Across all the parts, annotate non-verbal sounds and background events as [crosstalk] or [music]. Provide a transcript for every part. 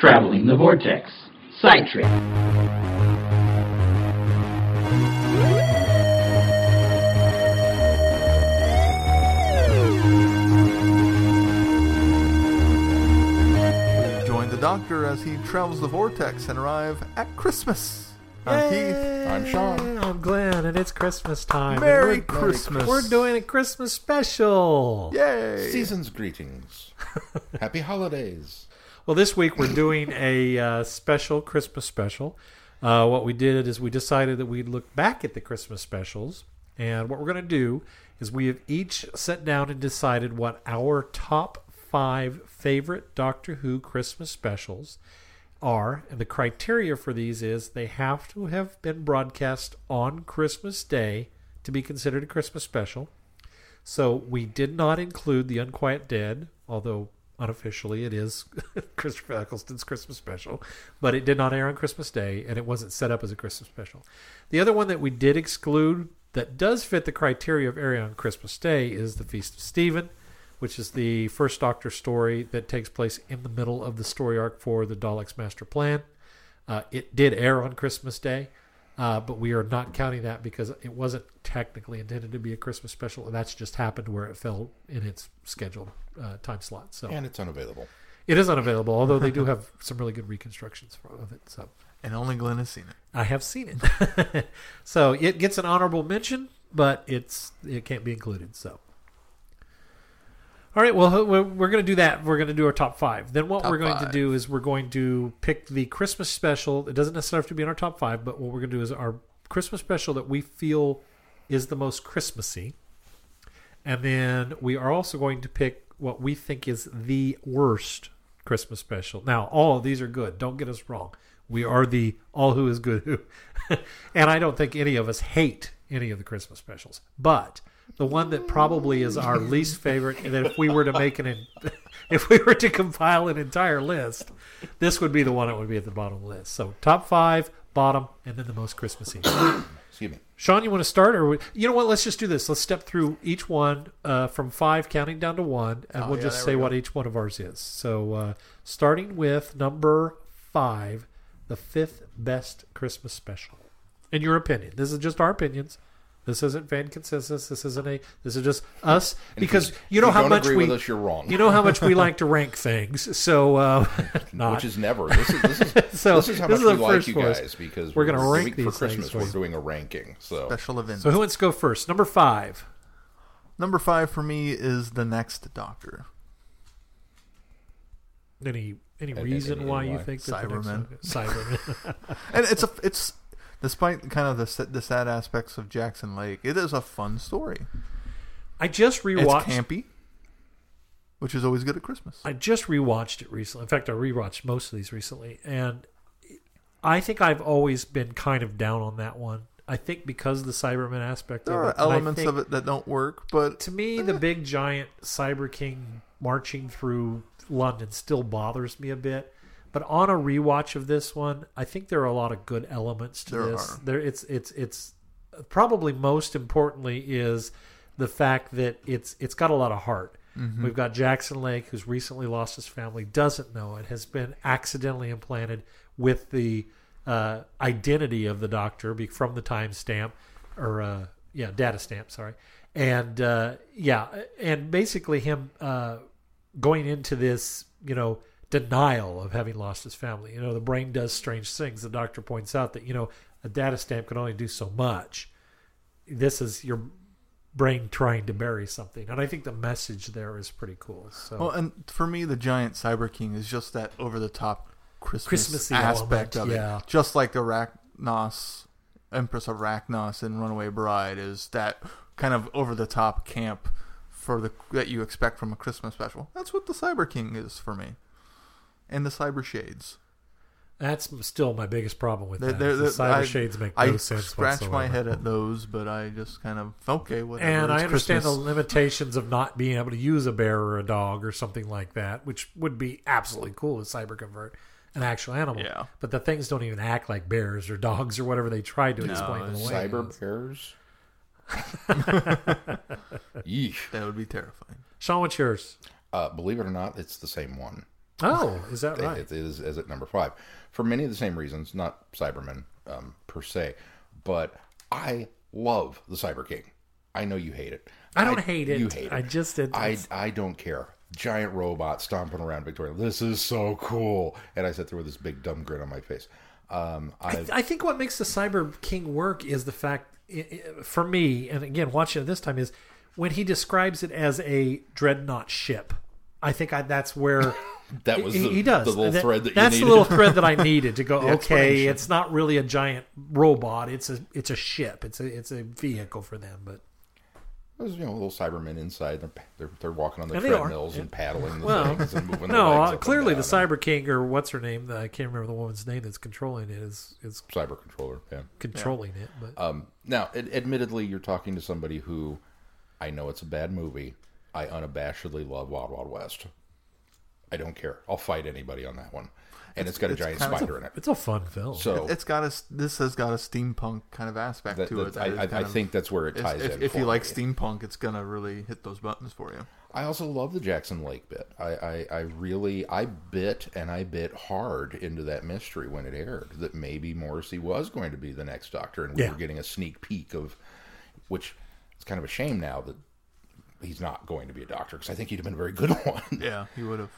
Traveling the Vortex. Side Trip. Join the Doctor as he travels the vortex and arrive at Christmas. I'm Keith. I'm Sean. I'm Glenn, and it's Christmas time. and Merry we're, Christmas. We're doing a Christmas special. Yay! Season's greetings. [laughs] Happy holidays. Well, this week we're doing a uh, special Christmas special. Uh, what we did is we decided that we'd look back at the Christmas specials, and what we're going to do is we have each sat down and decided what our top five favorite Doctor Who Christmas specials are, and the criteria for these is they have to have been broadcast on Christmas Day to be considered a Christmas special. So we did not include The Unquiet Dead, although unofficially it is [laughs] Christopher Eccleston's Christmas special, but it did not air on Christmas Day and it wasn't set up as a Christmas special. The other one that we did exclude that does fit the criteria of airing on Christmas Day is The Feast of Stephen, which is the first Doctor story that takes place in the middle of the story arc for the Daleks' Master Plan. Uh, it did air on Christmas Day, uh, but we are not counting that because it wasn't technically intended to be a Christmas special, and that's just happened where it fell in its scheduled uh, time slot. So And it's unavailable. it is unavailable, although they do have [laughs] some really good reconstructions of it. So And only Glenn has seen it. I have seen it. [laughs] so it gets an honorable mention, but it's it can't be included. So. All right, well, we're, going to do that. We're going to do our top five. Then what Top we're going to do is we're going to pick the Christmas special. It doesn't necessarily have to be in our top five, but what we're going to do is our Christmas special that we feel is the most Christmassy. And then we are also going to pick what we think is the worst Christmas special. Now, all of these are good. Don't get us wrong. We are the all who is good who. [laughs] and I don't think any of us hate any of the Christmas specials. But the one that probably is our least favorite, and that if we were to make an, [laughs] if we were to compile an entire list, this would be the one that would be at the bottom of the list. So top five, bottom, and then the most Christmassy. [coughs] Excuse me. Sean, you want to start, or we- you know what? Let's just do this. Let's step through each one uh, from five, counting down to one, and Oh, we'll yeah, just say we what each one of ours is. So, uh, starting with number five, the fifth best Christmas special. In your opinion, this is just our opinions. This isn't fan consensus. This isn't a. This is just us And if because you- you know if how don't much agree we. with us, you're wrong. You know how much we [laughs] like to rank things. So, uh, [laughs] not. Which is never. This is this is, [laughs] So, this is how this much is we like you for us. guys because We're gonna rank these for Christmas. for We're doing a ranking. So Special event. so who wants to go first? Number five. Number five for me is the next Doctor. Any any And- reason and- why and you think that the next Cybermen. one- Cybermen? And it's a it's despite kind of the the sad aspects of Jackson Lake, it is a fun story. I just It's rewatched. campy, which is always good at Christmas. I just rewatched it recently. In fact, I rewatched most of these recently, and I think I've always been kind of down on that one. I think because of the Cyberman aspect there of are it, and elements of it that don't work, but To me, the eh. big giant Cyber King marching through London still bothers me a bit. But on a rewatch of this one, I think there are a lot of good elements to There this. are. There, it's it's it's probably most importantly is the fact that it's it's got a lot of heart. Mm-hmm. We've got Jackson Lake, who's recently lost his family, doesn't know it, has been accidentally implanted with the uh, identity of the doctor from the timestamp, or uh, yeah, data stamp. Sorry, and uh, yeah, and basically him uh, going into this, you know, denial of having lost his family. You know, the brain does strange things. The doctor points out that you know a data stamp can only do so much. This is your brain trying to bury something, and I think the message there is pretty cool. So well, and for me, the giant Cyber King is just that over the top Christmas Christmassy aspect element, of yeah. it. Just like the Arachnos, Empress of Arachnos in Runaway Bride is that kind of over the top camp for the that you expect from a Christmas special. That's what the Cyber King is for me, and the Cyber Shades. that's still my biggest problem with They're- that. they're- the cyber I- shades make no I sense. scratch my head at those, but I just kind of okay. Whatever. And it's I understand Christmas. the limitations of not being able to use a bear or a dog or something like that, which would be absolutely cool to cyber convert an actual animal. Yeah. But the things don't even act like bears or dogs or whatever they tried to explain them away. cyber bears. [laughs] Yeesh. That would be terrifying. Sean, what's yours? Uh, believe it or not, it's the same one. Oh, [laughs] is that It- right? It is as at number five for many of the same reasons, not Cybermen um, per se, but I love the Cyber King. I know you hate it. I don't hate it. You hate it. I just it, I I don't care. Giant robot stomping around Victoria. This is so cool. And I sat there with this big dumb grin on my face. Um, I, I think what makes the Cyber King work is the fact, i- i- for me, and again, watching it this time, is when he describes it as a dreadnought ship. I think I, that's where [laughs] That was he, the- he does the little thread that you that's the little thread that I [laughs] needed to go. okay, it's not really a giant robot. It's a it's a ship. It's a it's a vehicle for them. But There's you know little Cybermen inside. They're they're, they're walking on the And treadmills and paddling the Well, things and moving. no, uh, clearly the Cyber King or what's her name? I can't remember the woman's name that's controlling it. Is is cyber controller. Yeah. controlling it? But Um, now, ad- admittedly, you're talking to somebody who I know it's a bad movie. I unabashedly love Wild Wild West. I don't care. I'll fight anybody on that one. And it's got a it's giant kind of- spider in it. it's a fun film. So It's got a this has got a steampunk kind of aspect that, to that- it. that I, I, I of- think that's where it is- ties if, in. if you for like me. steampunk, it's gonna really hit those buttons for you. I also love the Jackson Lake bit. I, I, I really I bit and I bit hard into that mystery when it aired that maybe Morrissey was going to be the next Doctor, and we Yeah. were getting a sneak peek of which it's kind of a shame now that he's not going to be a Doctor because I think he'd have been a very good [laughs] one. Yeah, he would have.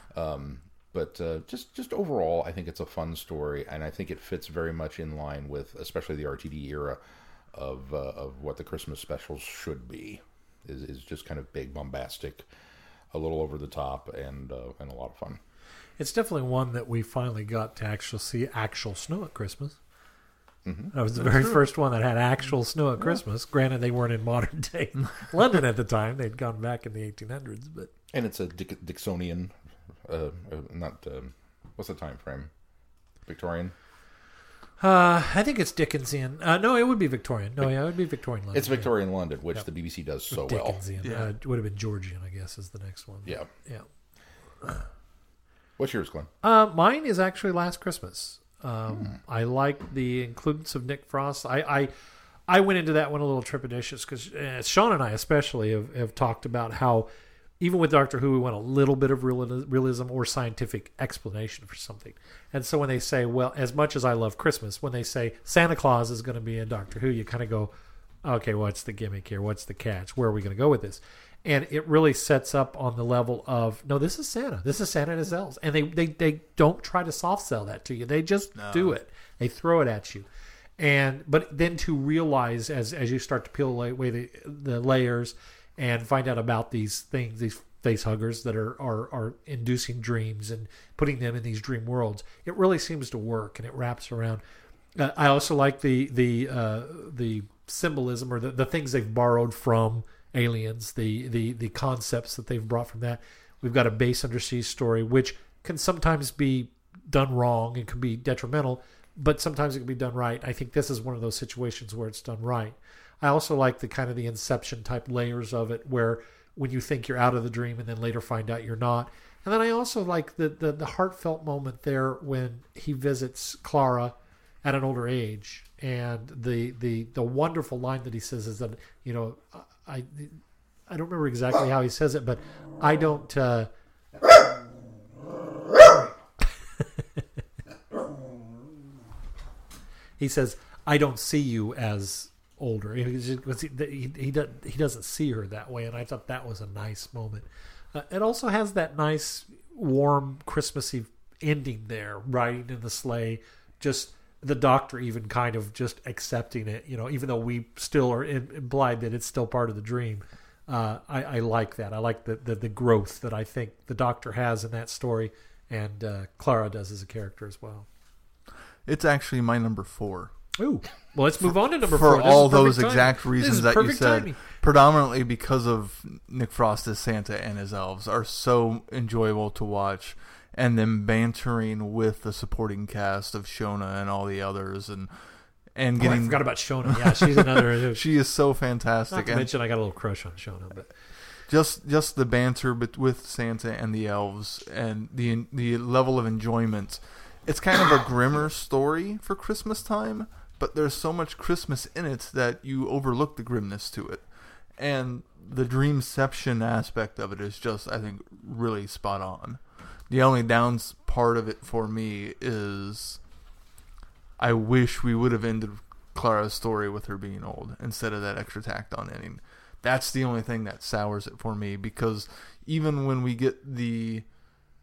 but uh, just just overall, I think it's a fun story, and I think it fits very much in line with, especially the RTD era of uh, of what the Christmas specials should be. Is is just kind of big, bombastic, a little over the top, and uh, and a lot of fun. It's definitely one that we finally got to actually see actual snow at Christmas. That was the very first one that had actual snow at Christmas. Granted, they weren't in modern [laughs] day [laughs] London at the time; they'd gone back in the 1800s. But And it's a Dick- Dixonian, uh, uh, not um, what's the time frame? Victorian. uh, I think it's Dickensian. Uh, no, it would be Victorian. No, yeah, it would be Victorian. London. It's Victorian London, which the BBC does so well. Dickensian. Yeah. Uh, it would have been Georgian, I guess, is the next one. Yeah. yeah. What's yours, Glenn? Uh, mine is actually Last Christmas. Um, I like the inclusions of Nick Frost. I, I I went into that one a little trepidatious because uh, Sean and I especially have, have talked about how even with Doctor Who we want a little bit of real, realism or scientific explanation for something. And so when they say, well, as much as I love Christmas, when they say Santa Claus is going to be in Doctor Who, you kind of go, okay, what's the gimmick here? What's the catch? Where are we going to go with this? And it really sets up on the level of no, this is Santa. This is Santa and his elves, and they they, they don't try to soft sell that to you. They just do it. They throw it at you, and but then to realize as as you start to peel away the the layers and find out about these things, these face huggers that are are are inducing dreams and putting them in these dream worlds, it really seems to work, and it wraps around. Uh, I also like the the uh, the symbolism or the, the things they've borrowed from aliens, the, the the concepts that they've brought from that. We've got a base undersea story, which can sometimes be done wrong and can be detrimental, but sometimes it can be done right. I think this is one of those situations where it's done right. I also like the kind of the inception type layers of it where when you think you're out of the dream and then later find out you're not. And then I also like the, the, the heartfelt moment there when he visits Clara at an older age and the, the, the wonderful line that he says is that, you know, I, I don't remember exactly how he says it, but I don't, uh, [laughs] he says, "I don't see you as older." He, he, he, doesn't, he doesn't see her that way, and I thought that was a nice moment. Uh, it also has that nice, warm, Christmassy ending there, riding in the sleigh, just the doctor even kind of just accepting it, you know, even though we still are in, implied that it's still part of the dream. Uh, I, I like that. I like the, the the growth that I think the doctor has in that story, and uh, Clara does as a character as well. It's actually my number four. Ooh. Well, let's move on to number for four. For all those timing. exact reasons that you said, timing. predominantly because of Nick Frost as Santa and his elves are so enjoyable to watch, and then bantering with the supporting cast of Shona and all the others, and and Oh, I getting forgot about Shona. Yeah, she's another. [laughs] she is so Not fantastic, to and mention, I got a little crush on Shona, but just just the banter with Santa and the elves, and the the level of enjoyment. It's kind of a [coughs] grimmer story for Christmas time, but there's so much Christmas in it that you overlook the grimness to it, and the dreamception aspect of it is just, I think, really spot on. The only downs part of it for me is I wish we would have ended Clara's story with her being old instead of that extra tacked on ending. That's the only thing that sours it for me because even when we get the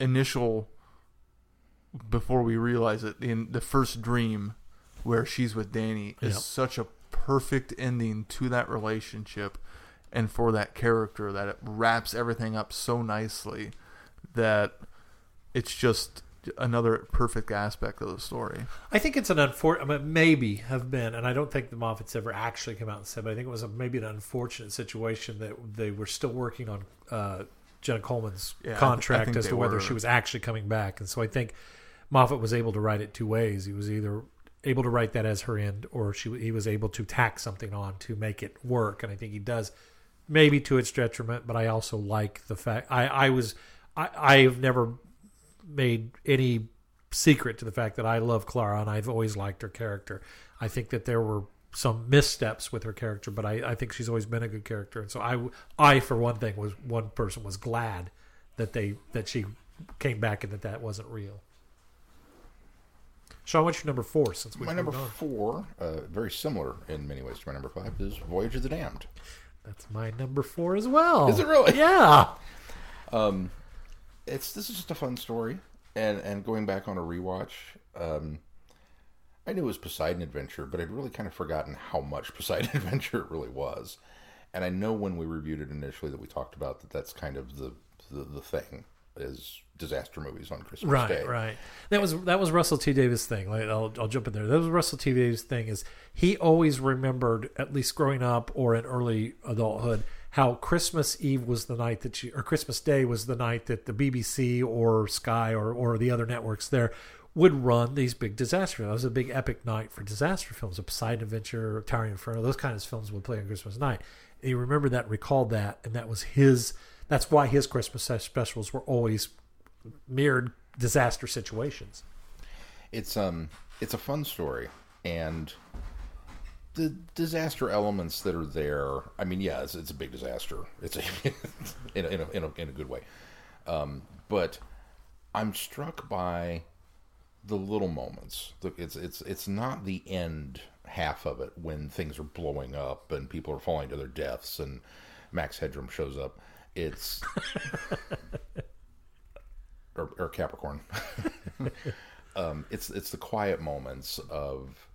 initial before we realize it in the first dream where she's with Danny is Yep. such a perfect ending to that relationship and for that character that it wraps everything up so nicely that it's just another perfect aspect of the story. I think it's an unfortunate, I mean, maybe have been, and I don't think the Moffats ever actually come out and said, but I think it was a, maybe an unfortunate situation that they were still working on uh, Jenna Coleman's Yeah, I th- I contract as to whether were. she was actually coming back. And so I think Moffat was able to write it two ways. He was either able to write that as her end, or she he was able to tack something on to make it work. And I think he does, maybe to its detriment. But I also like the fact I I was I I've never made any secret to the fact that I love Clara and I've always liked her character. I think that there were some missteps with her character, but I, I think she's always been a good character. And so I, I for one thing was one person was glad that they that she came back and that that wasn't real. Sean, what's your number four? Since we My number four, uh, very similar in many ways to my number five, is Voyage of the Damned. that's my number four as well. Is it really? Yeah. [laughs] it's this is just a fun story, and and going back on a rewatch, um, I knew it was Poseidon Adventure, but I'd really kind of forgotten how much [laughs] Poseidon Adventure it really was, and I know when we reviewed it initially that we talked about that that's kind of the the, the thing is disaster movies on Christmas Right, Day. right. That was that was Russell T Davies' thing. Like, I'll I'll jump in there. That was Russell T Davies' thing. Is he always remembered, at least growing up or in early adulthood, how Christmas Eve was the night that you, or Christmas Day was the night that the BBC or Sky or or the other networks there would run these big disaster. films. It was a big epic night for disaster films. A Poseidon Adventure, Towering Inferno, those kinds of films would play on Christmas night. And he remembered that, recalled that, and that was his. That's why his Christmas specials were always mirrored disaster situations. it's um it's a fun story and the disaster elements that are there i mean yeah it's, it's a big disaster. It's a [laughs] in, a, in, a, in, a, in a good way. Um, but i'm struck by the little moments. It's it's it's not the end half of it when things are blowing up and people are falling to their deaths and max headroom shows up. It's [laughs] or, or capricorn. [laughs] Um, it's it's the quiet moments of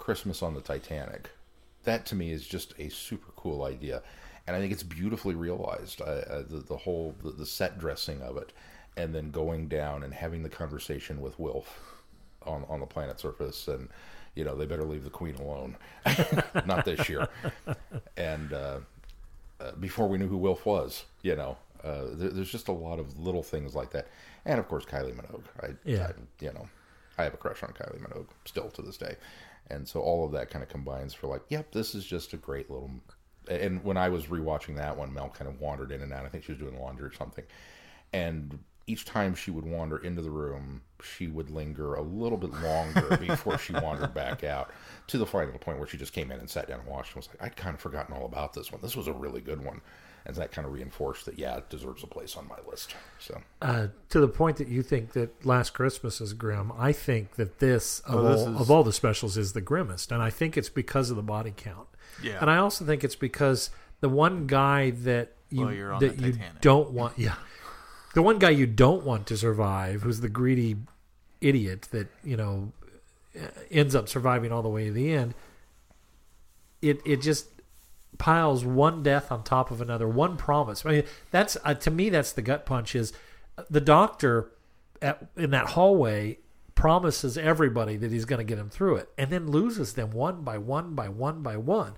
Christmas on the Titanic. That to me is just a super cool idea, and I think it's beautifully realized. Uh, uh, the, the whole the, the set dressing of it, and then going down and having the conversation with Wilf on on the planet surface, and you know they better leave the Queen alone, [laughs] not this year. And uh, uh, before we knew who Wilf was, you know, uh, there, there's just a lot of little things like that, and of course Kylie Minogue. I, Yeah. I, you know, I have a crush on Kylie Minogue still to this day, and so all of that kind of combines for like, yep, this is just a great little. And when I was rewatching that one, Mel kind of wandered in and out. I think she was doing laundry or something, and each time she would wander into the room, she would linger a little bit longer [laughs] before she wandered back out to the final point where she just came in and sat down and watched and was like, I'd kind of forgotten all about this one. This was a really good one. And that kind of reinforced that, yeah, it deserves a place on my list. So, Uh, to the point that you think that Last Christmas is grim, I think that this of, Oh, this all, is- of all the specials is the grimmest, and I think it's because of the body count. Yeah. and I also think it's because the one guy that you Well, you're on that the you Titanic. don't want, yeah, the one guy you don't want to survive, who's the greedy idiot that you know uh, ends up surviving all the way to the end. It it just piles one death on top of another, one promise. I mean, that's uh, to me that's the gut punch. Is uh, the doctor at, in that hallway promises everybody that he's going to get him through it, and then loses them one by one by one by one.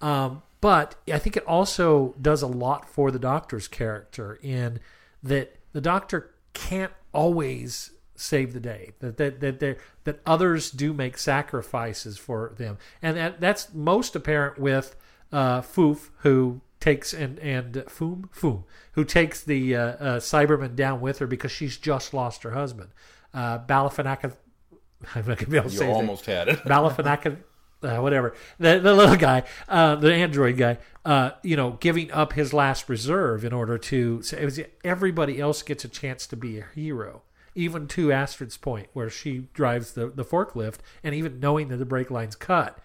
Um, but I think it also does a lot for the doctor's character in that the doctor can't always save the day. That that that that, that others do make sacrifices for them, and that, that's most apparent with uh, Foof, who takes and and Foom Foom, who takes the uh, uh, Cyberman down with her because she's just lost her husband. Uh, Balafanaka, [laughs] I'm not gonna be able to you say name. almost had it. [laughs] Balafanaka, uh, whatever the the little guy, uh, the android guy, uh, you know, giving up his last reserve in order to. So it was, everybody else gets a chance to be a hero. Even to Astrid's point, where she drives the, the forklift, and even knowing that the brake line's cut,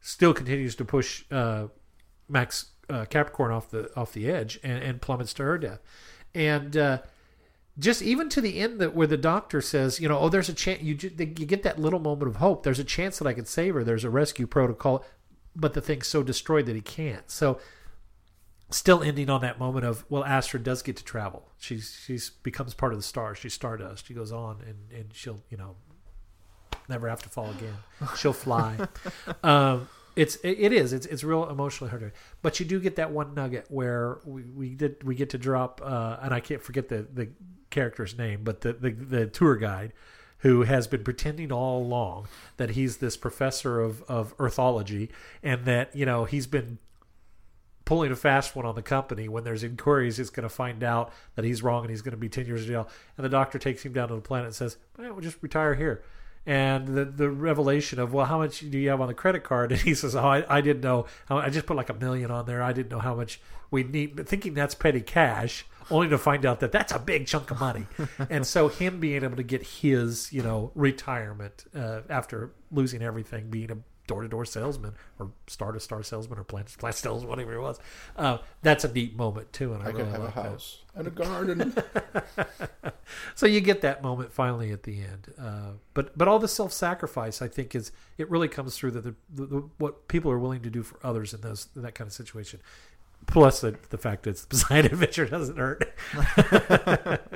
still continues to push uh, Max uh, Capricorn off the off the edge and, and plummets to her death. And uh, just even to the end that where the doctor says, you know, oh, there's a chance you you get that little moment of hope. There's a chance that I could save her. There's a rescue protocol, but the thing's so destroyed that he can't. So still ending on that moment of well, Astrid does get to travel. She's she's becomes part of the stars. She's stardust. She goes on and and she'll you know never have to fall again. She'll fly. [laughs] um, it's it, is. It's it's real emotionally hard. But you do get that one nugget where we, we did we get to drop uh, and I can't forget the the character's name, but the, the the tour guide who has been pretending all along that he's this professor of of earthology and that you know he's been pulling a fast one on the company when there's inquiries he's going to find out that he's wrong and he's going to be 10 years in jail. And the doctor takes him down to the planet and says well, we'll just retire here and the the revelation of well how much do you have on the credit card? [laughs] And he says oh i, I didn't know. I just put like a million on there. I didn't know how much we need thinking that's petty cash only to find out that that's a big chunk of money. [laughs] And so him being able to get his you know retirement uh, after losing everything being a door-to-door salesman or star-to-star salesman or plant plant salesman whatever it was uh, that's a neat moment too and i, I really could have a like that. house and a garden. [laughs] so you get that moment finally at the end uh, but but all the self-sacrifice i think is it really comes through that the, the, the what people are willing to do for others in those in that kind of situation plus the, the fact that it's [laughs] the Poseidon adventure doesn't hurt [laughs]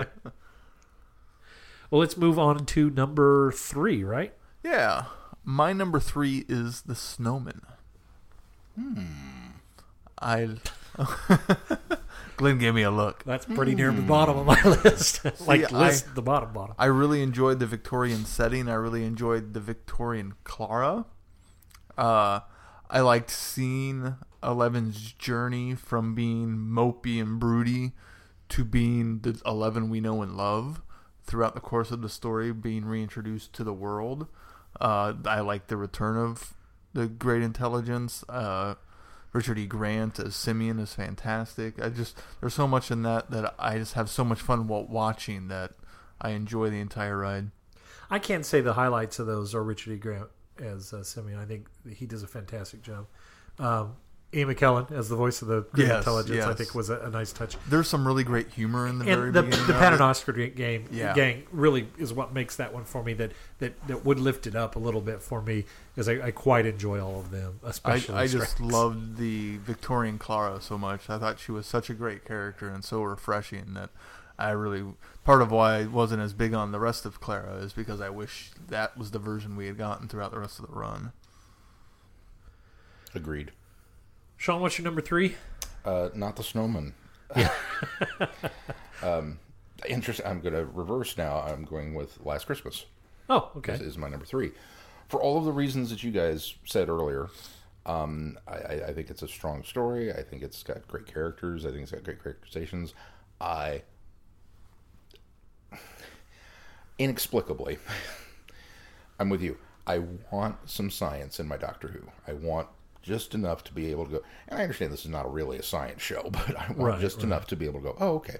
well let's move on to number three right Yeah. My number three is the snowman. Hmm. I. [laughs] Glenn gave me a look. that's pretty near the bottom of my [laughs] list like I- list the bottom bottom I really enjoyed the Victorian setting. I really enjoyed the Victorian Clara. Uh, I liked seeing Eleven's journey from being mopey and broody to being the Eleven we know and love throughout the course of the story, being reintroduced to the world. Uh, I like the return of the great intelligence. Uh, Richard E. Grant as Simeon is fantastic. I just there's so much in that that I just have so much fun while watching that I enjoy the entire ride. I can't say the highlights of those are Richard E. Grant as uh, Simeon. I think he does a fantastic job. Um, Ian McKellen as the voice of the Great Yes, Intelligence, I think, was a, a nice touch. There's some really great humor in the very the, beginning. the of Patton it. Oscar game Yeah. gang really is what makes that one for me. That that, that would lift it up a little bit for me, because I, I quite enjoy all of them. Especially I just loved the Victorian Clara so much. I thought she was such a great character and so refreshing that I really part of why I wasn't as big on the rest of Clara is because I wish that was the version we had gotten throughout the rest of the run. Agreed. Sean, what's your number three? Uh, not the snowman. [laughs] um, interest. I'm going to reverse now. I'm going with Last Christmas. Oh, okay. Is, is my number three, for all of the reasons that you guys said earlier. Um, I, I I think it's a strong story. I think it's got great characters. I think it's got great characterizations. I inexplicably, [laughs] I'm with you. I want some science in my Doctor Who. I want just enough to be able to go. And I understand this is not really a science show, [laughs] but I want Right, just right. enough to be able to go. Oh, okay.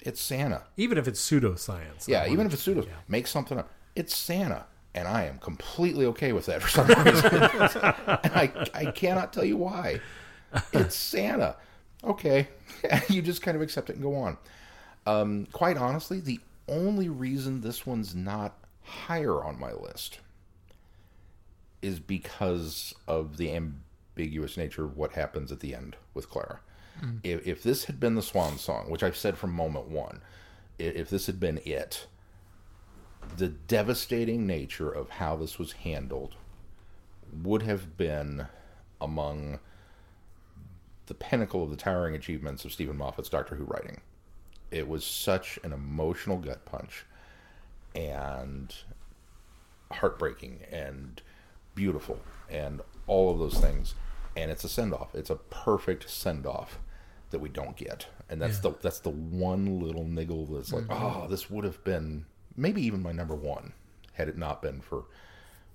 It's Santa. Even if it's pseudoscience. Yeah, even if it's pseudo, yeah. make something up. It's Santa, and I am completely okay with that for some [laughs] reason. and I, I cannot tell you why. It's Santa. Okay, [laughs] you just kind of accept it and go on. Um, quite honestly, the only reason this one's not higher on my list is because of the ambiguous nature of what happens at the end with Clara. Hmm. If, if this had been the swan song, which I've said from moment one, if this had been it, the devastating nature of how this was handled would have been among the pinnacle of the towering achievements of Steven Moffat's Doctor Who writing. It was such an emotional gut punch and heartbreaking and beautiful and all of those things. And it's a send off. It's a perfect send off that we don't get. And that's the that's the one little niggle that's like, oh, this would have been maybe even my number one had it not been for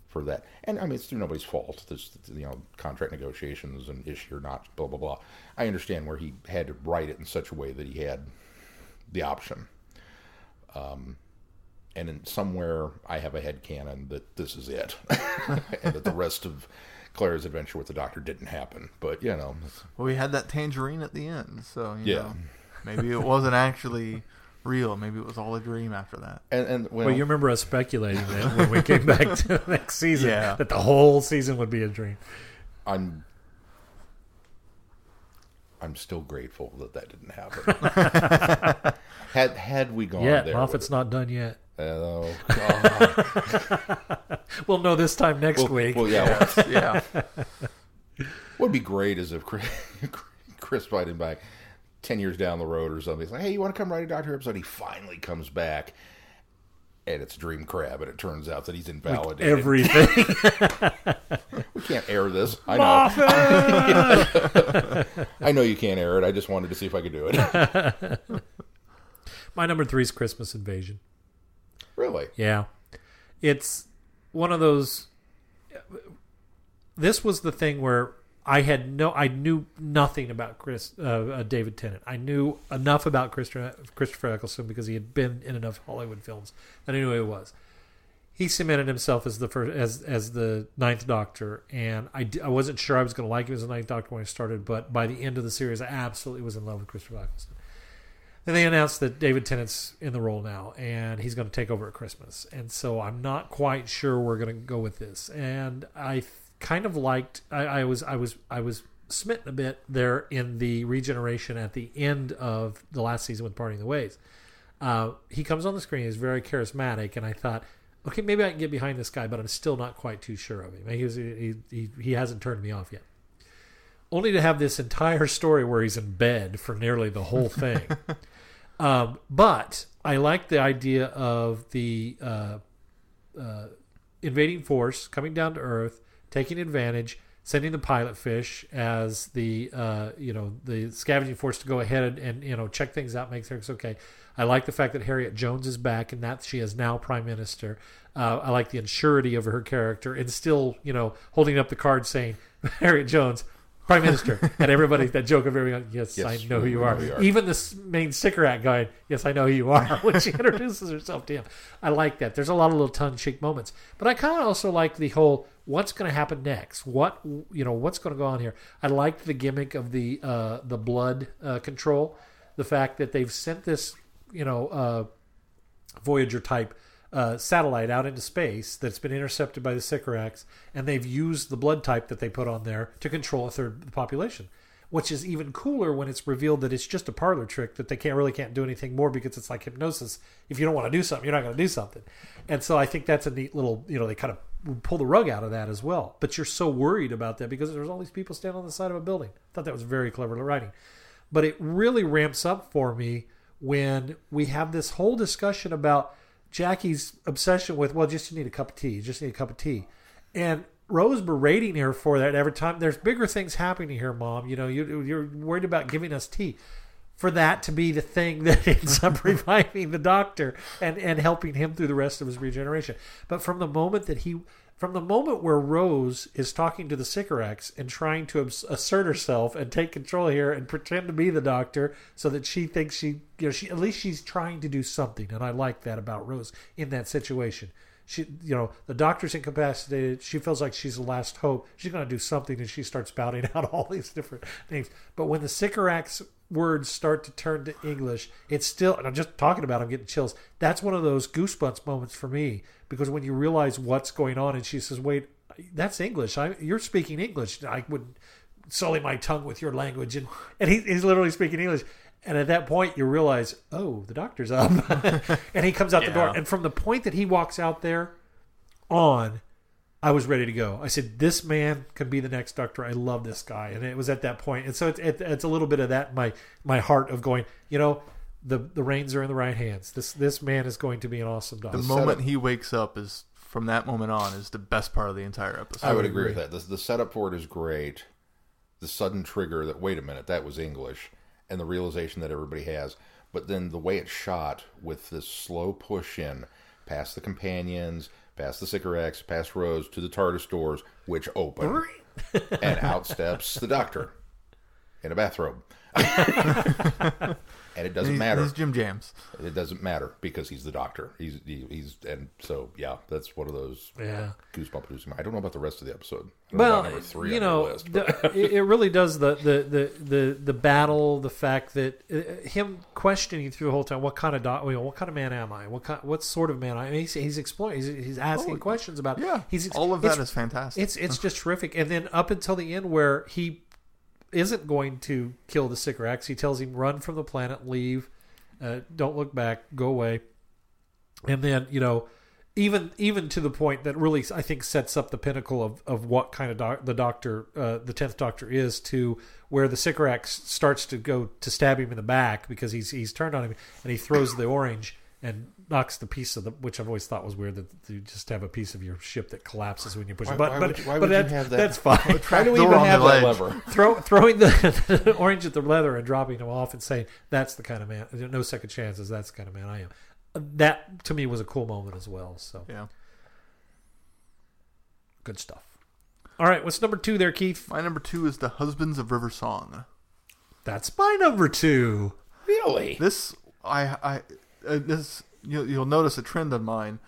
for that. And I mean, it's through nobody's fault. There's you know contract negotiations and issue or not, blah blah blah. I understand where he had to write it in such a way that he had the option. Um, and in somewhere I have a head canon that this is it, [laughs] and that the rest of Clara's adventure with the Doctor didn't happen. But you know, Well, we had that tangerine at the end, so you Yeah. know, maybe it wasn't actually real. Maybe it was all a dream after that. and and well, Well, you remember us speculating that when we came back to the next season Yeah. that the whole season would be a dream. I'm I'm still grateful that that didn't happen. [laughs] had had we gone Yet there, Moffat's not done yet. Oh [laughs] God. We'll know this time next well, week. well, yeah. Well, [laughs] Yeah, [laughs] What'd be great is if Chris, Chris fighting back ten years down the road or something. He's like, "Hey, you want to come write a Doctor episode?" He finally comes back, and it's Dream Crab, and it turns out that he's invalidated. Everything. we can't air this. I know. I know you can't air it. I just wanted to see if I could do it. My number three is Christmas Invasion. Really? Yeah. It's one of those. This was the thing where I had no, I knew nothing about Chris, uh, uh, David Tennant. I knew enough about Christopher, Christopher Eccleston because he had been in enough Hollywood films that I knew who he was. He cemented himself as the first, as as the Ninth Doctor, and I, I wasn't sure I was going to like him as the Ninth Doctor when I started, but by the end of the series, I absolutely was in love with Christopher Eccleston. Then they announced that David Tennant's in the role now, and he's going to take over at Christmas. And so I'm not quite sure we're going to go with this. And I kind of liked. I, I was I was I was smitten a bit there in the regeneration at the end of the last season with Parting the Ways. Uh, he comes on the screen. He's very charismatic, and I thought, okay, maybe I can get behind this guy, but I'm still not quite too sure of him. He was, he, he, he hasn't turned me off yet only to have this entire story where he's in bed for nearly the whole thing. [laughs] um, but I like the idea of the uh, uh, invading force coming down to Earth, taking advantage, sending the pilot fish as the uh, you know the scavenging force to go ahead and, and you know check things out, make things okay. I like the fact that Harriet Jones is back and that she is now prime minister. Uh, I like the insurity of her character and still you know holding up the card saying [laughs] Harriet Jones. Prime Minister, and everybody that joke of everyone. Yes, Yes, I know who you are. who are. Even the main act guy. Yes, I know who you are. [laughs] When she introduces herself to him, I like that. There's a lot of little tongue cheek moments, but I kind of also like the whole what's going to happen next. What you know, what's going to go on here. I liked the gimmick of the uh, the blood uh, control, the fact that they've sent this you know uh, Voyager type uh, satellite out into space that's been intercepted by the Sycorax, and they've used the blood type that they put on there to control a third of the population. Which is even cooler when it's revealed that it's just a parlor trick that they can't really can't do anything more because it's like hypnosis. If you don't want to do something, you're not going to do something. And so I think that's a neat little, you know, they kind of pull the rug out of that as well. But you're so worried about that because there's all these people standing on the side of a building. I thought that was very clever writing. But it really ramps up for me when we have this whole discussion about Jackie's obsession with, well, just you need a cup of tea, you just need a cup of tea. And Rose berating her for that every time. There's bigger things happening here, Mom. You know, you, you're worried about giving us tea. For that to be the thing [laughs] that ends up [laughs] reviving the doctor and, and helping him through the rest of his regeneration. But from the moment that he, from the moment where Rose is talking to the Sycorax and trying to assert herself and take control here and pretend to be the doctor so that she thinks she, you know, she, at least she's trying to do something. And I like that about Rose in that situation. She you know the doctor's incapacitated. She feels like she's the last hope. She's going to do something and she starts spouting [laughs] out all these different things. But when the sycorax words start to turn to english it's still and i'm just talking about it, i'm getting chills. That's one of those goosebumps moments for me because when you realize what's going on and she says wait that's english. I, you're speaking english. I would sully my tongue with your language. And and he, he's literally speaking english. And at that point, you realize, oh, the doctor's up. [laughs] and he comes out the door. And from the point that he walks out there on, I was ready to go. I said, this man can be the next doctor. I love this guy. And it was at that point. And so it's, it's a little bit of that my, my heart of going, you know, the, the reins are in the right hands. This, this man is going to be an awesome doctor. The moment he wakes up is from that moment on is the best part of the entire episode. I would agree with that. The, the setup for it is great. The sudden trigger that wait a minute that was English, and the realization that everybody has. But then the way it's shot with this slow push in past the companions, past the Sycorax, past Rose to the TARDIS doors, which open, and out steps the Doctor in a bathrobe. [laughs] and it doesn't He's, matter. he's Jim Jams. It doesn't matter because he's the Doctor. He's he, he's and so yeah, that's one of those Yeah. goosebump producing. I don't know about the rest of the episode. I Well, number three you know, your list, the, [laughs] it it really does the, the, the, the, the battle, the fact that uh, him questioning through the whole time, what kind of dog, you know, what kind of man am I? What kind, what sort of man I am? He's, he's exploring, he's, he's asking Oh, questions about. Yeah, he's ex- all of it's- that is fantastic. It's it's just terrific. And then up until the end, where he isn't going to kill the Sycorax, he tells him run from the planet, leave, uh, don't look back, go away. And then you know, even even to the point that really I think sets up the pinnacle of, of what kind of doc, the Doctor, uh, the tenth Doctor is to where the Sycorax starts to go to stab him in the back because he's he's turned on him and he throws the orange and knocks the piece of the which I've always thought was weird that you just have a piece of your ship that collapses when you push Why- it. But why but, would why but would you have that? that's fine. [laughs] Why do we even have that lever? Throw, throwing the, [laughs] the orange at the leather and dropping him off and saying that's the kind of man no second chances that's the kind of man I am. That to me was a cool moment as well. So yeah. good stuff. All right, what's number two there, Keith? My number two is the Husbands of River Song. That's my number two. Really? This I I uh, this you'll, you'll notice a trend on mine.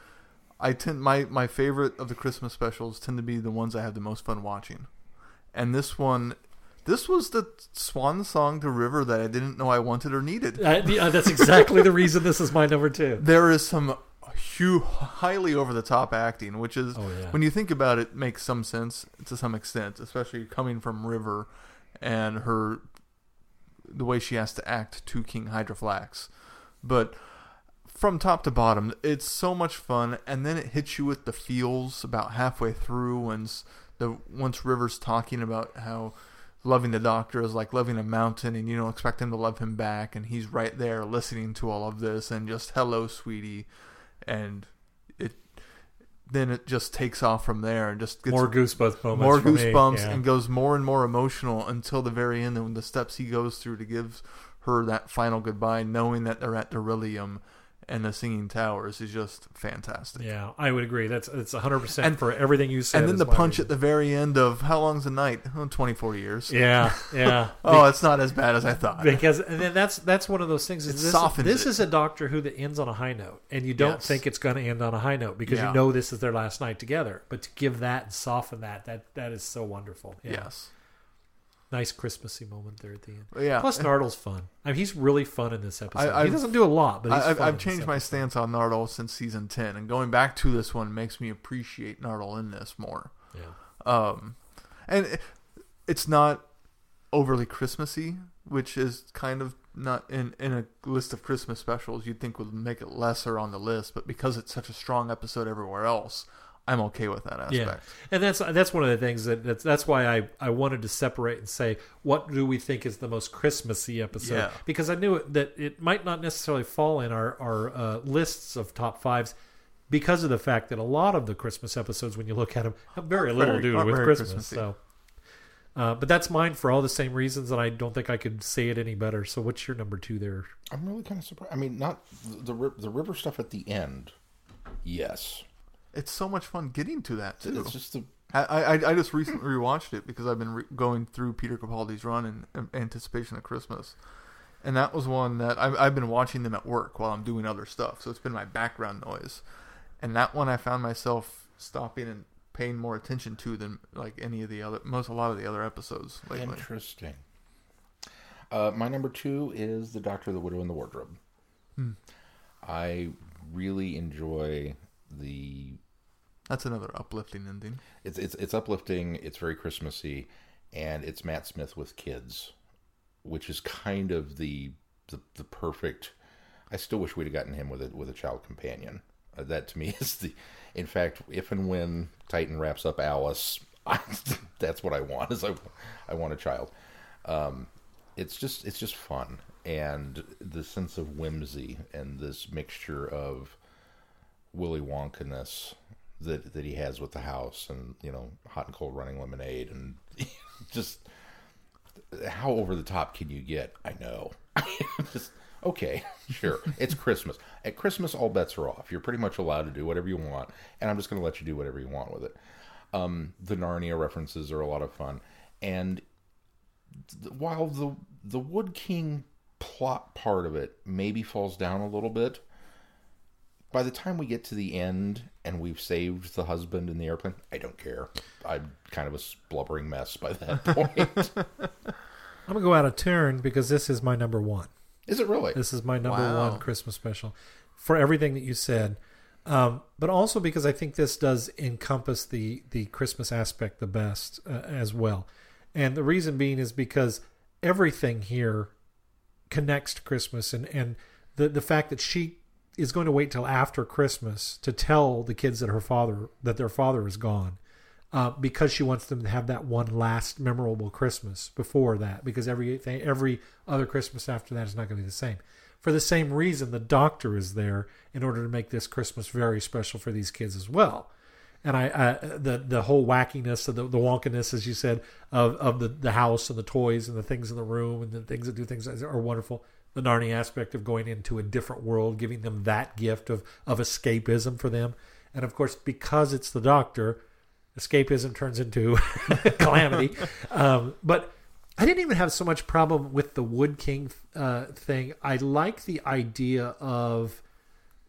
I tend my my favorite of the Christmas specials tend to be the ones I have the most fun watching, and this one, this was the swan song to River that I didn't know I wanted or needed. Uh, that's exactly the reason this is my number two. [laughs] There is some hu highly over the top acting, which is Oh, yeah. when you think about it, makes some sense to some extent, especially coming from River and her the way she has to act to King Hydroflax. But from top to bottom, it's so much fun, and then it hits you with the feels about halfway through s- the once River's talking about how loving the doctor is like loving a mountain and you don't expect him to love him back and he's right there listening to all of this and just hello sweetie and it then it just takes off from there and just gets More goosebumps moments. more goosebumps Yeah. and goes more and more emotional until the very end and the steps he goes through to give her that final goodbye knowing that they're at Darillium and the singing towers is just fantastic Yeah, I would agree. That's it's 100 percent And- for everything you said. and then the punch reason. at the very end of how long's a night oh, 24 years Yeah, yeah. [laughs] oh it's not as bad as i thought because and then that's that's one of those things. Is It this this it. is a Doctor Who that ends on a high note, and you don't Yes. think it's going to end on a high note because Yeah. you know this is their last night together. But to give that and soften that, that that is so wonderful. Yeah. yes nice Christmassy moment there at the end. yeah Plus, Nardole's fun. I mean, he's really fun in this episode. I- he doesn't do a lot, but he's I, I've, in I've this changed my stance on Nardole since season 10 and going back to this one makes me appreciate Nardole in this more Yeah. Um, and it- it's not overly Christmassy, which is kind of not in in a list of Christmas specials you'd think would make it lesser on the list, but because it's such a strong episode everywhere else, I'm okay with that aspect. Yeah, and that's that's one of the things that that's, that's why I, I wanted to separate and say what do we think is the most Christmassy episode Yeah. because I knew that it might not necessarily fall in our our uh, lists of top fives because of the fact that a lot of the Christmas episodes when you look at them have very Aren't little to do with Christmas. Christmassy. So, uh, but that's mine for all the same reasons, and I don't think I could say it any better. So, what's your number two there? I'm really kind of surprised. I mean, not the the, the river stuff at the end. Yes, It's so much fun getting to that too. it's just the I, I I just recently rewatched it because I've been re- going through Peter Capaldi's run in, in anticipation of Christmas, and that was one that I've, I've been watching them at work while I'm doing other stuff, so it's been my background noise, and that one I found myself stopping and paying more attention to than like any of the other most a lot of the other episodes lately. Interesting. Uh, my number two is the Doctor, the Widow, and the Wardrobe. I really enjoy the. That's another uplifting ending. It's it's it's uplifting. It's very Christmassy, and it's Matt Smith with kids, which is kind of the the, the perfect. I still wish we'd have gotten him with a with a child companion. Uh, that to me [laughs] is the. In fact, if and when Titan wraps up Alice, I, [laughs] that's what I want. Is I, I want a child. Um, it's just it's just fun and the sense of whimsy and this mixture of Willy Wonka ness that that he has with the house and you know hot and cold running lemonade and [laughs] just how over the top can you get? I know. [laughs] just Okay, [laughs] sure. It's Christmas. At Christmas, all bets are off. You're pretty much allowed to do whatever you want, and I'm just going to let you do whatever you want with it. Um, the Narnia references are a lot of fun, and th- while the the Wood King plot part of it maybe falls down a little bit, by the time we get to the end and we've saved the husband in the airplane, I don't care. I'm kind of a blubbering mess by that [laughs] point. I'm gonna go out of turn because this is my number one. Is it really? This is my number Wow. one Christmas special for everything that you said, um, but also because I think this does encompass the the Christmas aspect the best uh, as well. And the reason being is because everything here connects to Christmas, and and the the fact that she is going to wait till after Christmas to tell the kids that her father that their father is gone. Uh, because she wants them to have that one last memorable Christmas before that, because every every other Christmas after that is not going to be the same. For the same reason, the doctor is there in order to make this Christmas very special for these kids as well. And I, I the the whole wackiness of the, the wonkiness, as you said, of, of the, the house and the toys and the things in the room and the things that do things are wonderful. The Narnia aspect of going into a different world, giving them that gift of of escapism for them, and of course because it's the doctor, escapism turns into [laughs] calamity. Um, but I didn't even have so much problem with the Wood King uh, thing. I like the idea of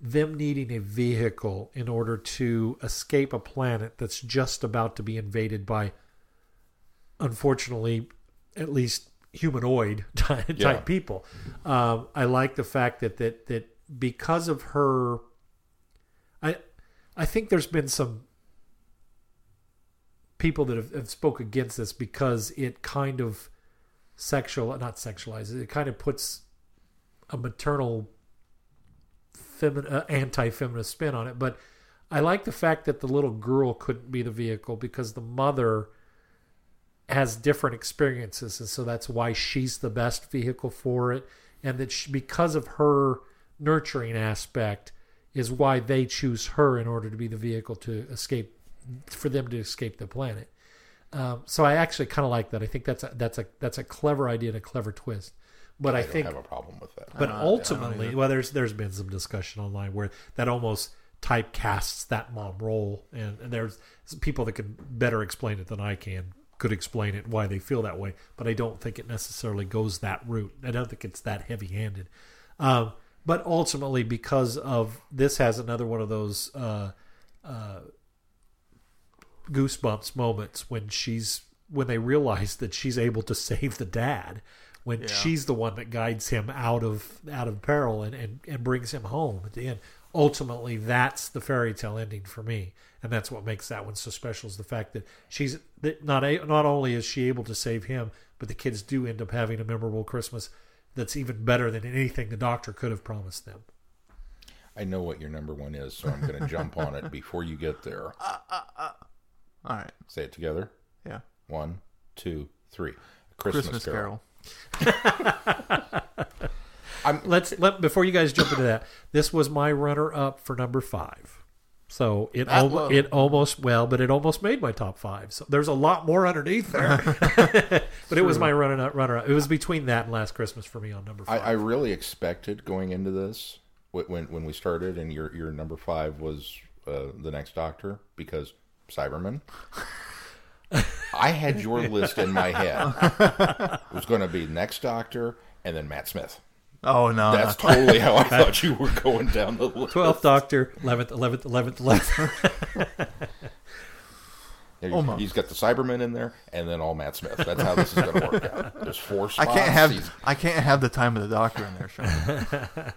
them needing a vehicle in order to escape a planet that's just about to be invaded by, unfortunately, at least humanoid [laughs] type Yeah. people. Um, I like the fact that that that because of her, I I think there's been some people that have, have spoke against this because it kind of sexual not sexualizes it kind of puts a maternal femin- uh, anti-feminist spin on it but i like the fact that the little girl couldn't be the vehicle because the mother has different experiences and so that's why she's the best vehicle for it and that she, because of her nurturing aspect is why they choose her in order to be the vehicle to escape for them to escape the planet um, so I actually kind of like that. I think that's a, that's a that's a clever idea and a clever twist. But I, I don't think have a problem with that. but Uh, I don't ultimately, well, there's there's been some discussion online where that almost typecasts that mom role, and, and there's people that can better explain it than I can could explain it why they feel that way. But I don't think it necessarily goes that route. I don't think it's that heavy handed. Um, but ultimately, because of this, has another one of those uh, uh, goosebumps moments when she's when they realize that she's able to [laughs] save the dad when Yeah. she's the one that guides him out of out of peril and, and and brings him home at the end ultimately that's the fairy tale ending for me and that's what makes that one so special is the fact that she's that not a, not only is she able to save him but the kids do end up having a memorable christmas that's even better than anything the doctor could have promised them I know what your number one is, so I'm going [laughs] to jump on it before you get there. Uh, uh, uh. All right. Say it together. Yeah. One, two, three. Christmas, Christmas, Carol. Carol. [laughs] [laughs] let's let before you guys jump into that. This was my runner up for number five. So it al- it almost well, but it almost made my top five. So there's a lot more underneath there, [laughs] but it was my runner up. Runner up. It was between that and Last Christmas for me on number I, five. I really expected going into this when when we started, and your your number five was uh, the next Doctor because Cyberman. I had your list in my head. [laughs] It was going to be next Doctor and then Matt Smith. Oh no. That's totally how I [laughs] thought you were going down the list. Twelfth Doctor, eleventh, eleventh, eleventh, eleventh. Yeah, [laughs] Oh, he's got the Cybermen in there, and then all Matt Smith. That's how this is going to work out. There's four spots. I can't have He's- I can't have the time of the doctor in there, Sean.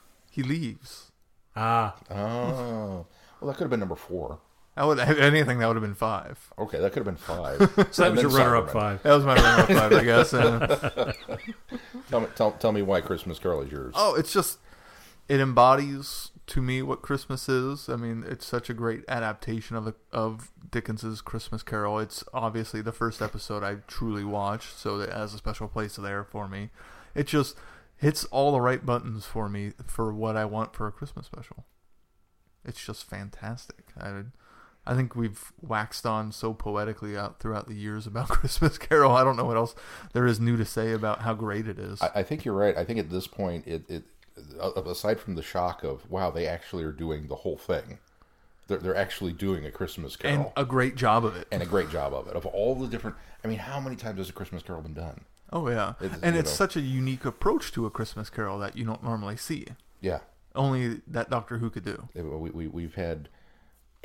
[laughs] he leaves. ah, Oh, well, that could have been number four. That would [laughs] anything that would have been five. Okay, that could have been five. [laughs] so that And was your runner up five. That was my runner-up [laughs] five, I guess. Uh, Tell me, tell, tell me why Christmas Carol is yours. oh, it's just it embodies to me what Christmas is. I mean, it's such a great adaptation of the, of Dickens's Christmas Carol. It's obviously the first episode I truly watched, so it has a special place there for me. It just hits all the right buttons for me for what I want for a Christmas special. It's just fantastic. I I think we've waxed on so poetically out throughout the years about [laughs] Christmas Carol. I don't know what else there is new to say about how great it is. I, I think you're right. I think at this point, it, it aside from the shock of wow, they actually are doing the whole thing. They're, they're actually doing a Christmas Carol and a great job of it. and a great job of it. Of all the different, I mean, how many times has a Christmas Carol been done? Oh yeah, It's- and it's know. such a unique approach to a Christmas Carol that you don't normally see. Yeah, Only that Doctor Who could do. We, we we've had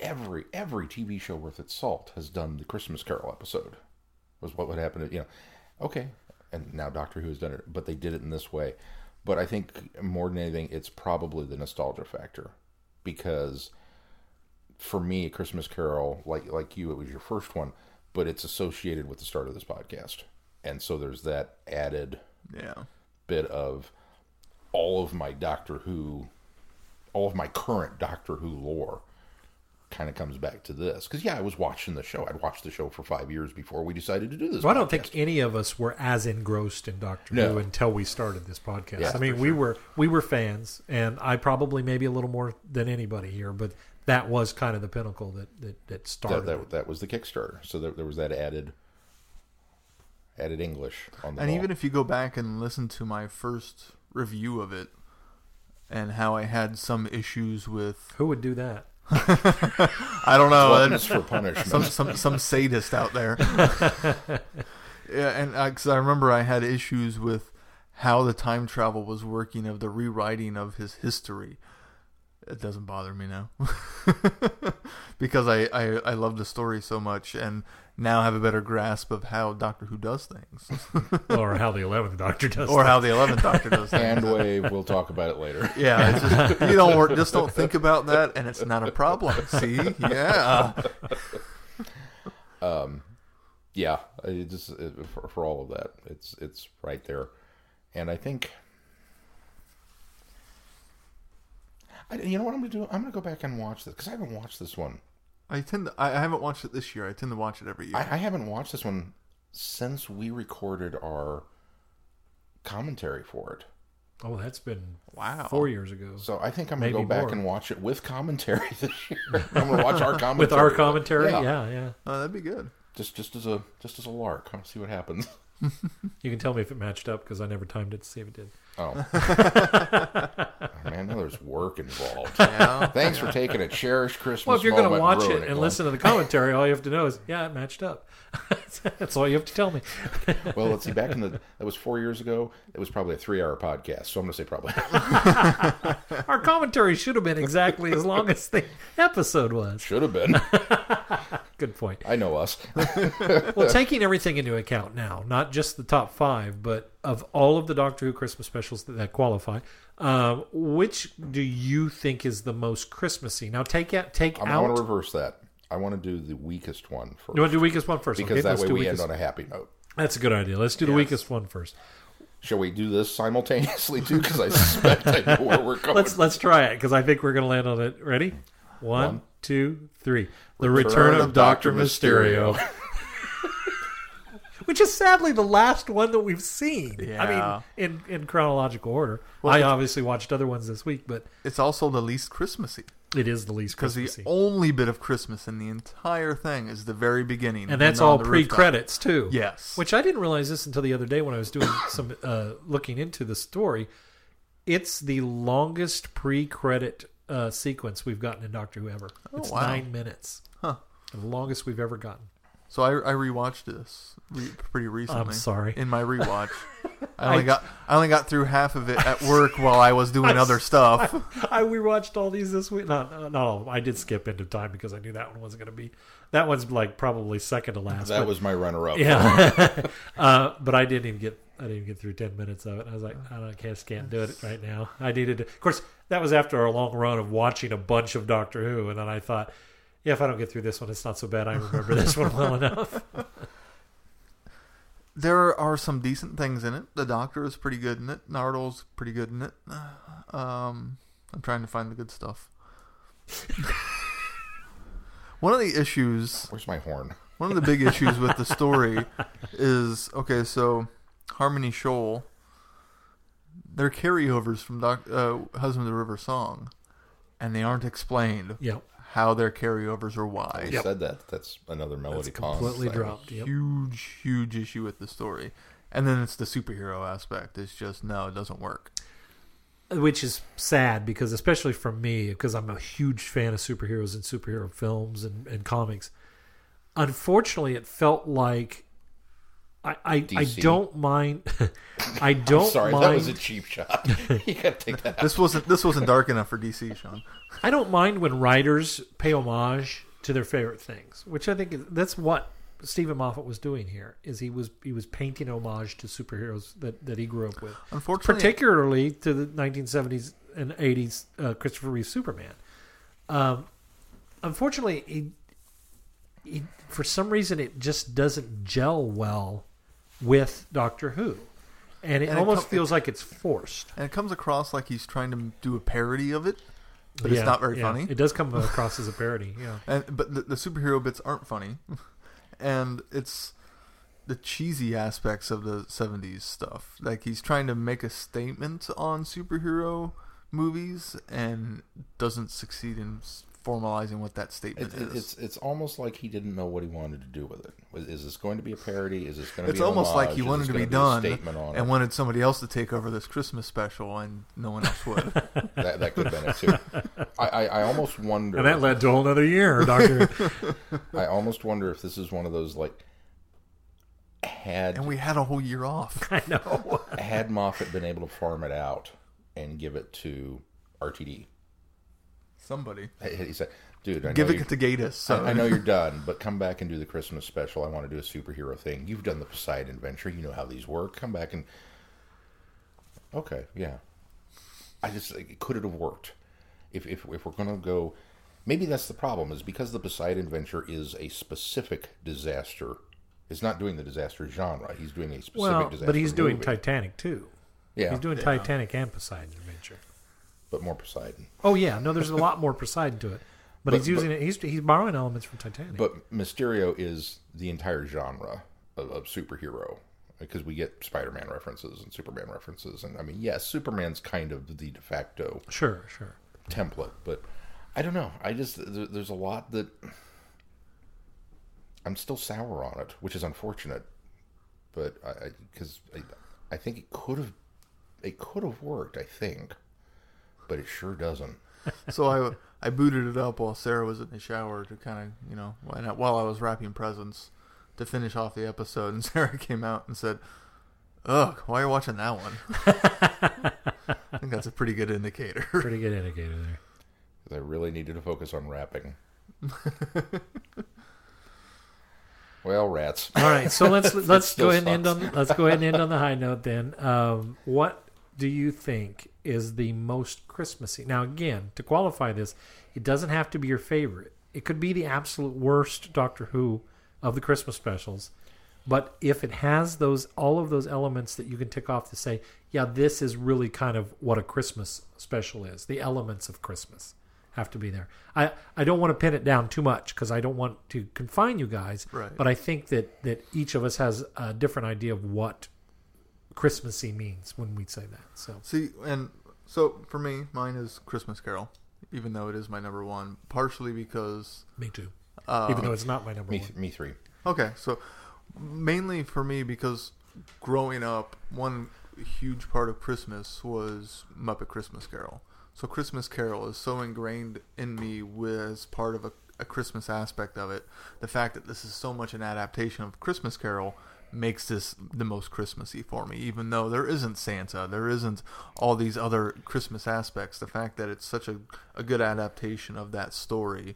every every TV show worth its salt has done the Christmas Carol episode. Was what would happen? You know, okay, and now Doctor Who has done it, but they did it in this way. But I think more than anything, it's probably the nostalgia factor because for me, Christmas Carol, like like you, it was your first one, but it's associated with the start of this podcast, and so there's that added Yeah. bit of all of my Doctor Who, all of my current Doctor Who lore kind of comes back to this. Because, yeah, I was watching the show. I'd watched the show for five years before we decided to do this. Well, I don't think any of us were as engrossed in Doctor No. Who until we started this podcast. Yeah, I mean, for we were we were fans, and I probably maybe a little more than anybody here, but that was kind of the pinnacle that that, that started. that, that, that was the Kickstarter. So there, there was that added added English on the And ball. even if you go back and listen to my first review of it and how I had some issues with Who would do that? [laughs] I don't know for punishment. some some some sadist out there. [laughs] yeah, and uh, because I remember I had issues with how the time travel was working of the rewriting of his history. It doesn't bother me now [laughs] because I, I I love the story so much and now have a better grasp of how Doctor Who does things [laughs] or how the Eleventh Doctor does. or that. how the Eleventh Doctor does things. Hand wave. We'll talk about it later. [laughs] Yeah, it's just, you don't work, just don't think about that, and it's not a problem. See, yeah, um, yeah, it just it, for, for all of that, it's it's right there, and I think, I, you know what I'm gonna do? I'm gonna go back and watch this because I haven't watched this one. I tend to, I I haven't watched it this year. I tend to watch it every year. I, I haven't watched this one since we recorded our commentary for it. Oh, that's been Wow. four years ago. So I think I'm gonna Maybe go back more. and watch it with commentary [laughs] this year. [laughs] I'm gonna watch our commentary With our commentary, Yeah. yeah, yeah. oh, that'd be good. just just as a just as a lark. I'll see what happens. [laughs] You can tell me if it matched up because I never timed it to see if it did. Oh. [laughs] oh, man, now there's work involved. Yeah, Thanks for taking a cherished Christmas. Well, if you're going to moment watch ruining it and Glenn. listen to the commentary, all you have to know is, yeah, it matched up. [laughs] That's all you have to tell me. [laughs] Well, let's see. Back in the that was four years ago. It was probably a three-hour podcast, so I'm going to say probably. [laughs] Our commentary should have been exactly as long as the episode was. Should have been. Good point. I know us. Well, taking everything into account now, not just the top five, but of all of the Doctor Who Christmas specials that, that qualify, um, which do you think is the most Christmassy? Now, take out, take I'm, I want to reverse that. I want to do the weakest one first. You want to do weakest one first? because okay, that way we weakest. end on a happy note. That's a good idea. Let's do the Yes. weakest one first. Shall we do this simultaneously too? Because I suspect I know where we're going. Let's let's try it because I think we're going to land on it. Ready? One, One. two, three. The Return Return, of of Doctor Dr. Mysterio. [laughs] Which is sadly the last one that we've seen. I mean, in, in chronological order. I obviously watched other ones this week, but it's also the least Christmassy it is the least because the only bit of Christmas in the entire thing is the very beginning, and that's all they're on the rooftop. pre-credits too. Yes. Which I didn't realize this until the other day when I was doing [coughs] some uh, looking into the story. It's the longest pre-credit uh, sequence we've gotten in Doctor Who ever. it's Oh, wow. nine minutes. Huh. The longest we've ever gotten. So I, I rewatched this re- pretty recently. I'm sorry. In my rewatch, [laughs] I only got I only got through half of it at [laughs] work while I was doing other stuff. [laughs] I we watched all these this week. Not not all. I did skip into time because I knew that one wasn't going to be. That one's like probably second to last. that but- was my runner-up. yeah. [laughs] uh, but I didn't even get. I didn't even get through ten minutes of it. I was like, I don't, I just can't do it right now. I needed to. Of course, that was after a long run of watching a bunch of Doctor Who, and then I thought, yeah, if I don't get through this one, it's not so bad. I remember this one well enough. There are some decent things in it. The Doctor is pretty good in it. Nardole's pretty good in it. Um, I'm trying to find the good stuff. [laughs] One of the issues Where's my horn? One of the big issues with the story [laughs] is okay. So Harmony Shoal, they're carryovers from Doc, uh, Husband of the River Song, and they aren't explained yeah. How their carryovers or why. You said that. That's another melody. It's Kong completely thing. dropped. Yep. Huge, huge issue with the story. And then it's the superhero aspect. It's just no, it doesn't work. which is sad because especially for me because i'm a huge fan of superheroes and superhero films and, and comics unfortunately it felt like i i, I don't mind [laughs] i don't Sorry, mind that was a cheap shot. [laughs] you gotta take that out. This wasn't this wasn't dark enough for DC, Sean. i don't mind when writers pay homage to their favorite things which i think is, that's what Steven Moffat was doing here is he was he was painting homage to superheroes that, that he grew up with Unfortunately, particularly to the 1970s and 80s uh, Christopher Reeve Superman. Um, unfortunately, he, he, for some reason, it just doesn't gel well with Doctor Who, and it And it almost com- feels like it's forced. and it comes across like he's trying to do a parody of it, but Yeah, it's not very yeah. funny. It does come across as a parody. Yeah, [laughs] And but the, the superhero bits aren't funny, [laughs] and it's the cheesy aspects of the '70s stuff. Like he's trying to make a statement on superhero movies and doesn't succeed in formalizing what that statement It, it, is. it's it's almost like he didn't know what he wanted to do with it. Is this going to be a parody? Is this going to It's be? an almost like he wanted to be gonna done statement on and it? wanted somebody else to take over this Christmas special, and no one else would. [laughs] that, that could have been it too. I, I, I almost wonder. and that led to a whole other year, [laughs] Doctor. I almost wonder if this is one of those like had and we had a whole year off. [laughs] I know. had Moffat been able to farm it out and give it to RTD. Somebody He he said, "Dude, I give know it you- to Gatiss. So I, I know you're [laughs] done, but come back and do the Christmas special. I want to do a superhero thing. You've done the Poseidon Adventure. You know how these work. Come back and okay, yeah. I just like, could it have worked if if if we're gonna go? Maybe that's the problem. Is because the Poseidon Adventure is a specific disaster. It's not doing the disaster genre. He's doing a specific well, disaster. but he's doing. Titanic too. Yeah, He's doing Titanic and Poseidon Adventure. But more Poseidon. Oh yeah, no, there's a lot more Poseidon to it, [laughs] but, But- he's using it. He's he's borrowing elements from Titanic. But Mysterio is the entire genre of, of superhero because we get Spider-Man references and Superman references, and I mean, yes, Superman's kind of the de facto sure, sure. template, but I don't know. I just there, there's a lot that I'm still sour on it, which is unfortunate. But I because I, I, think it could have it could have worked. I think, but it sure doesn't. [laughs] so I I booted it up while Sarah was in the shower to kind of you know while I- while I was wrapping presents to finish off the episode, and [laughs] Sarah came out and said, "Ugh, why are you watching that one?" [laughs] I think that's a pretty good indicator. Pretty good indicator there. 'Cause I really needed to focus on wrapping. well, rats. All right, so let's let's go ahead and end on let's go ahead and end on the high note. Then, um, what do you think is the most Christmassy? Now, again, to qualify this, it doesn't have to be your favorite. It could be the absolute worst Doctor Who of the Christmas specials. But if it has those all of those elements that you can tick off to say, yeah, this is really kind of what a Christmas special is. The elements of Christmas have to be there. I, I don't want to pin it down too much because I don't want to confine you guys. Right. But I think that that each of us has a different idea of what Christmassy means when we say that. So See, and so for me, mine is Christmas Carol, even though it is my number one, partially because me too. uh, Even though it's not my number Me, one. me three. Okay, so mainly for me because growing up, one huge part of Christmas was Muppet Christmas Carol. So Christmas Carol is so ingrained in me with, as part of a, a Christmas aspect of it. The fact that this is so much an adaptation of Christmas Carol makes this the most Christmassy for me. Even though there isn't Santa, there isn't all these other Christmas aspects. The fact that it's such a, a good adaptation of that story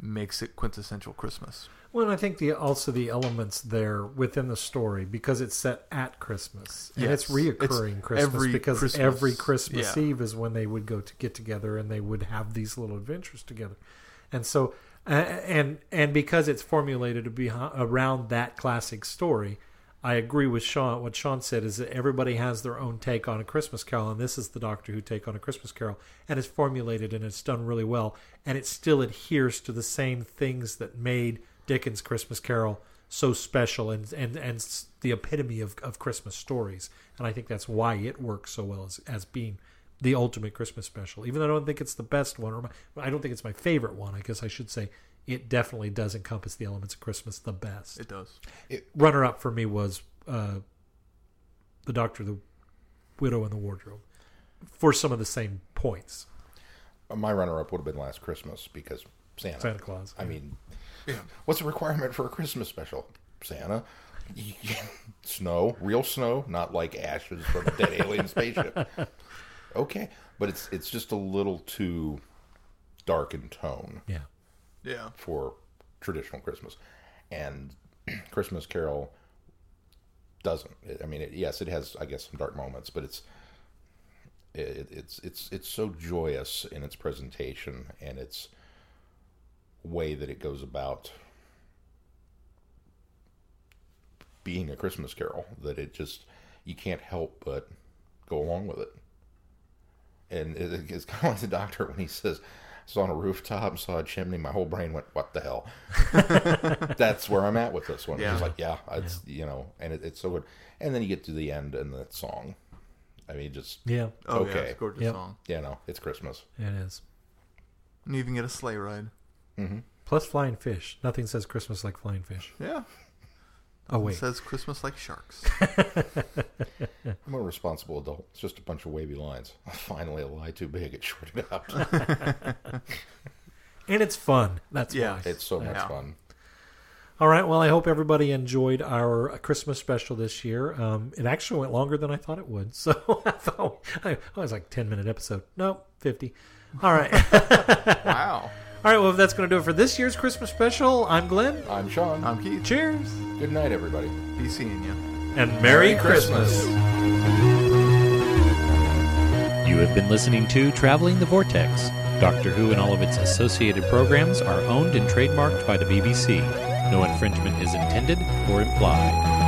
makes it quintessential Christmas. Well, and I think the also the elements there within the story because it's set at Christmas and it's reoccurring It's Christmas every because Christmas. every Christmas Yeah. Eve is when they would go to get together and they would have these little adventures together, and so uh, and and because it's formulated to be around that classic story. I agree with Sean. What Sean said is that everybody has their own take on a Christmas Carol, and this is the Doctor Who take on a Christmas Carol, and it's formulated and it's done really well, and it still adheres to the same things that made Dickens' Christmas Carol so special and and and the epitome of, of Christmas stories. And I think that's why it works so well as as being the ultimate Christmas special. Even though I don't think it's the best one, or my, I don't think it's my favorite one. I guess I should say it definitely does encompass the elements of Christmas the best. It does. Runner up for me was uh, the Doctor, the Widow, and the Wardrobe for some of the same points. My runner-up would have been Last Christmas because Santa. Santa Claus. I mean, what's the requirement for a Christmas special? Santa. [laughs] snow, real snow, not like ashes from a dead [laughs] alien spaceship. Okay, but it's it's just a little too dark in tone Yeah. Yeah. for traditional Christmas, and [clears throat] Christmas Carol doesn't. I mean, it, yes, it has, I guess, some dark moments, but it's it, it's it's it's so joyous in its presentation and its way that it goes about being a Christmas Carol that it just you can't help but go along with it. And it, it's [laughs] kind of like the doctor when he says, [laughs] "I saw on a rooftop, saw a chimney." My whole brain went, "What the hell?" [laughs] That's where I'm at with this one. Yeah. It's like, yeah, it's you know, and it, it's so good. And then you get to the end and the song. I mean, just Yeah, Oh yeah, Okay. it's a gorgeous Yep. song. you know, it's Christmas. it is. And you even get a sleigh ride. Mm-hmm. Plus flying fish. Nothing says Christmas like flying fish. Yeah. Oh It wait, says Christmas like sharks. [laughs] I'm a responsible adult. It's just a bunch of wavy lines. [laughs] Finally, a lie too big. It shorted out. [laughs] and it's fun. That's Yeah. why. It's so much Yeah. fun. All right. Well, I hope everybody enjoyed our Christmas special this year. Um, it actually went longer than I thought it would. So I thought I, I was like ten minute episode. No, fifty. All right. wow. All right. Well, if that's going to do it for this year's Christmas special, I'm Glenn. I'm Sean. I'm Keith. Cheers Good night, everybody. Be seeing you. and Merry, Merry Christmas. You have been listening to Traveling the Vortex. Doctor Who and all of its associated programs are owned and trademarked by the BBC. No infringement is intended or implied.